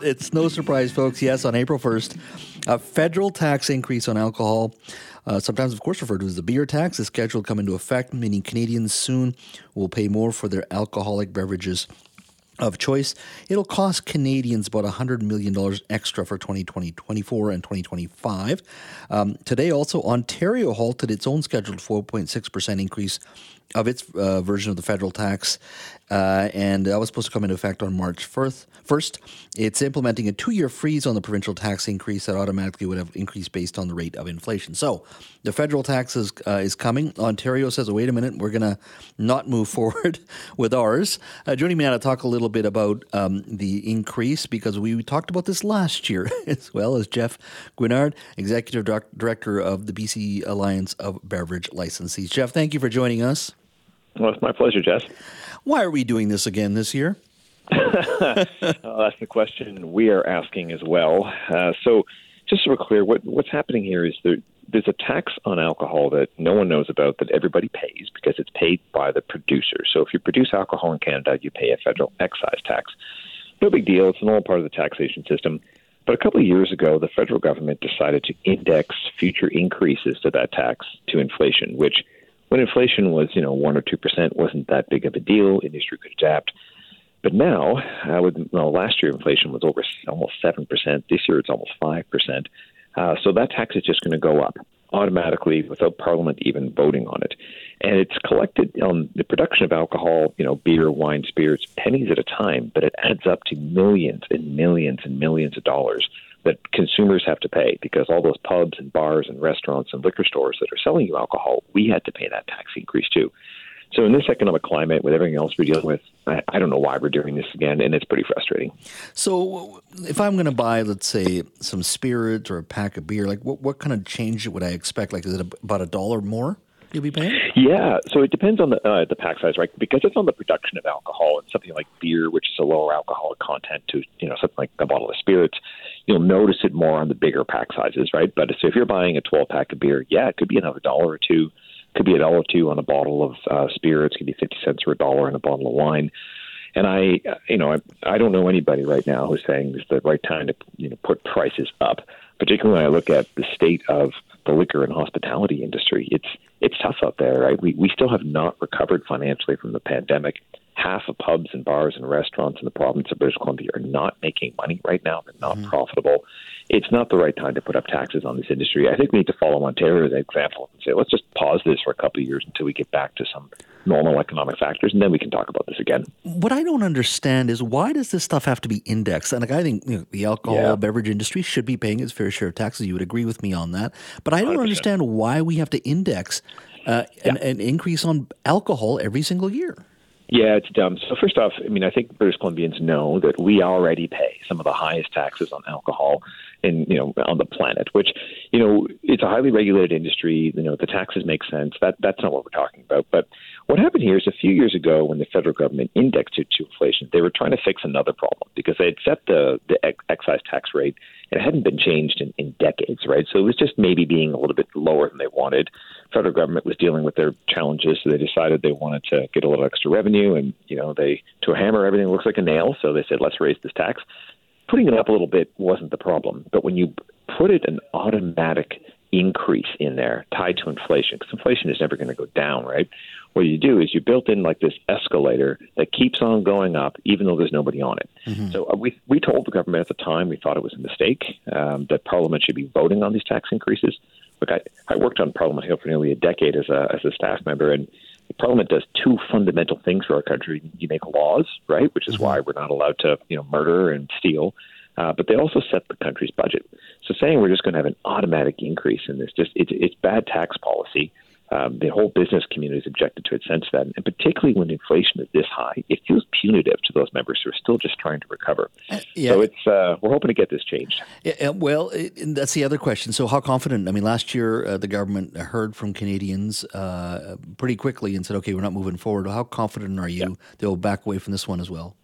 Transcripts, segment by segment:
It's no surprise, folks. Yes, on April 1st, a federal tax increase on alcohol, uh, sometimes, of course, referred to as the beer tax, is scheduled to come into effect, meaning Canadians soon will pay more for their alcoholic beverages of choice. It'll cost Canadians about $100 million extra for 2020, 24 and 2025. Um, today, also, Ontario halted its own scheduled 4.6% increase of its uh, version of the federal tax, uh, and that was supposed to come into effect on March 1st. First, it's implementing a two year freeze on the provincial tax increase that automatically would have increased based on the rate of inflation. So the federal tax is, uh, is coming. Ontario says, oh, wait a minute, we're going to not move forward with ours. Uh, joining me now to talk a little bit about um, the increase, because we talked about this last year as well, as Jeff Guignard, Executive Director of the BC Alliance of Beverage Licensees. Jeff, thank you for joining us. Well, it's my pleasure, Jess. Why are we doing this again this year? uh, that's the question we are asking as well. Uh, so, just so we're clear, what, what's happening here is there, there's a tax on alcohol that no one knows about that everybody pays because it's paid by the producer. So, if you produce alcohol in Canada, you pay a federal excise tax. No big deal. It's an old part of the taxation system. But a couple of years ago, the federal government decided to index future increases to that tax to inflation, which when inflation was, you know, one or two percent, wasn't that big of a deal. Industry could adapt. But now, uh, with, well, last year inflation was over almost seven percent. This year it's almost five percent. Uh, so that tax is just going to go up automatically without Parliament even voting on it. And it's collected on the production of alcohol, you know, beer, wine, spirits, pennies at a time, but it adds up to millions and millions and millions of dollars that consumers have to pay because all those pubs and bars and restaurants and liquor stores that are selling you alcohol, we had to pay that tax increase too. So in this economic climate, with everything else we're dealing with, I, I don't know why we're doing this again, and it's pretty frustrating. So if I'm going to buy, let's say, some spirits or a pack of beer, like what what kind of change would I expect? Like is it about a dollar more? You'll be paying? Yeah, so it depends on the uh, the pack size, right? Because it's on the production of alcohol and something like beer, which is a lower alcoholic content, to you know something like a bottle of spirits, you'll notice it more on the bigger pack sizes, right? But so if you're buying a 12 pack of beer, yeah, it could be another dollar or two could be a dollar or two on a bottle of uh, spirits, could be 50 cents or a dollar on a bottle of wine. And I, you know, I, I don't know anybody right now who's saying it's the right time to, you know, put prices up. Particularly when I look at the state of the liquor and hospitality industry, it's it's tough out there. Right? We we still have not recovered financially from the pandemic. Half of pubs and bars and restaurants in the province of British Columbia are not making money right now. They're not mm-hmm. profitable it's not the right time to put up taxes on this industry. I think we need to follow Ontario as an example and say, let's just pause this for a couple of years until we get back to some normal economic factors, and then we can talk about this again. What I don't understand is why does this stuff have to be indexed? And like I think you know, the alcohol yeah. beverage industry should be paying its fair share of taxes. You would agree with me on that, but I don't 100%. understand why we have to index uh, yeah. an, an increase on alcohol every single year. Yeah, it's dumb. So first off, I mean, I think British Columbians know that we already pay some of the highest taxes on alcohol in you know on the planet. Which you know it's a highly regulated industry. You know the taxes make sense. That that's not what we're talking about. But what happened here is a few years ago when the federal government indexed it to inflation, they were trying to fix another problem because they had set the the excise tax rate and it hadn't been changed in, in decades, right? So it was just maybe being a little bit lower than they wanted. Federal government was dealing with their challenges, so they decided they wanted to get a little extra revenue, and you know they to a hammer everything looks like a nail, so they said let's raise this tax. Putting it up a little bit wasn't the problem, but when you put it an automatic increase in there tied to inflation, because inflation is never going to go down, right? what you do is you built in like this escalator that keeps on going up even though there's nobody on it. Mm-hmm. So uh, we we told the government at the time we thought it was a mistake um, that Parliament should be voting on these tax increases. Look, I, I worked on Parliament Hill for nearly a decade as a as a staff member, and Parliament does two fundamental things for our country. You make laws, right, which is mm-hmm. why we're not allowed to you know murder and steal. Uh, but they also set the country's budget. So saying we're just going to have an automatic increase in this, just it's, it's bad tax policy Um, the whole business community has objected to it since then, and particularly when inflation is this high, it feels punitive to those members who are still just trying to recover. Uh, yeah. So it's uh, we're hoping to get this changed. Yeah, well, it, that's the other question. So how confident? I mean, last year uh, the government heard from Canadians uh, pretty quickly and said, "Okay, we're not moving forward." How confident are you yeah. they'll back away from this one as well?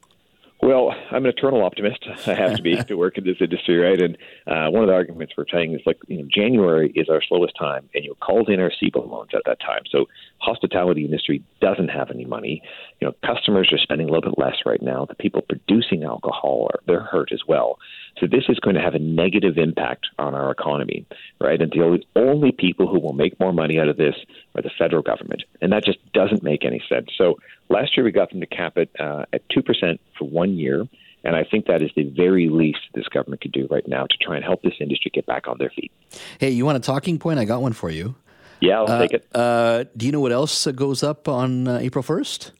Well, I'm an eternal optimist. I have to be to work in this industry, right? And uh, one of the arguments we're saying is like, you know, January is our slowest time, and you called in our CEBA loans at that time. So hospitality industry doesn't have any money. You know, customers are spending a little bit less right now. The people producing alcohol are they're hurt as well. So this is going to have a negative impact on our economy, right? And the only people who will make more money out of this are the federal government, and that just doesn't make any sense. So last year we got them to cap it uh, at two percent for one year. And I think that is the very least this government could do right now to try and help this industry get back on their feet. Hey, you want a talking point? I got one for you. Yeah, I'll uh, take it. Uh, do you know what else goes up on uh, April 1st?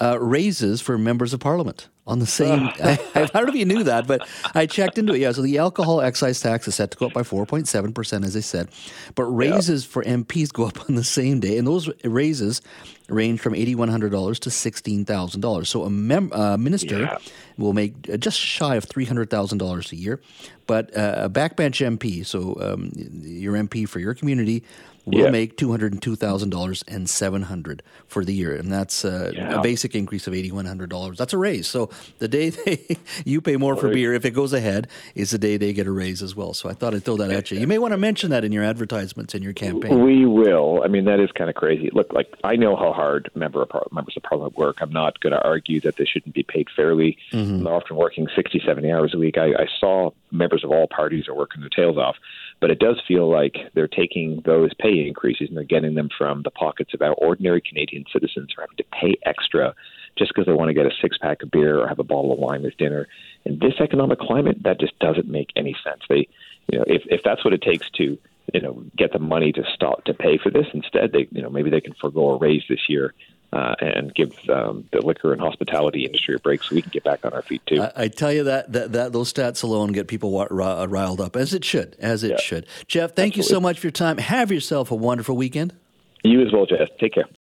Uh, raises for members of parliament on the same. I, I, don't know if you knew that, but I checked into it. Yeah, so the alcohol excise tax is set to go up by 4.7%, as I said. But raises for MPs go up on the same day. And those raises range from $8,100 to $16,000. So a mem- uh, minister yeah. will make just shy of $300,000 a year. But uh, a backbench MP, so um, your MP for your community, will yeah. make two hundred and two thousand dollars and seven hundred for the year, and that's uh, yeah. a basic increase of eighty one hundred dollars. That's a raise. So the day they, you pay more for beer, if it goes ahead, is the day they get a raise as well. So I thought I'd throw that at you. You may want to mention that in your advertisements in your campaign. We will. I mean, that is kind of crazy. Look, like I know how hard member of par- members of parliament work. I'm not going to argue that they shouldn't be paid fairly. Mm-hmm. They're often working 60, 70 hours a week. I, I saw members of all parties are working their tails off. But it does feel like they're taking those pay increases and they're getting them from the pockets of our ordinary Canadian citizens who are having to pay extra just because they want to get a six pack of beer or have a bottle of wine with dinner. In this economic climate, that just doesn't make any sense. They, you know, if if that's what it takes to, you know, get the money to stop to pay for this, instead they, you know, maybe they can forego a raise this year uh, and give um, the liquor and hospitality industry a break so we can get back on our feet too. I, I tell you that, that, that those stats alone get people riled up as it should, as it yeah. should. Jeff, thank Absolutely. you so much for your time. Have yourself a wonderful weekend. You as well, Jeff. Take care.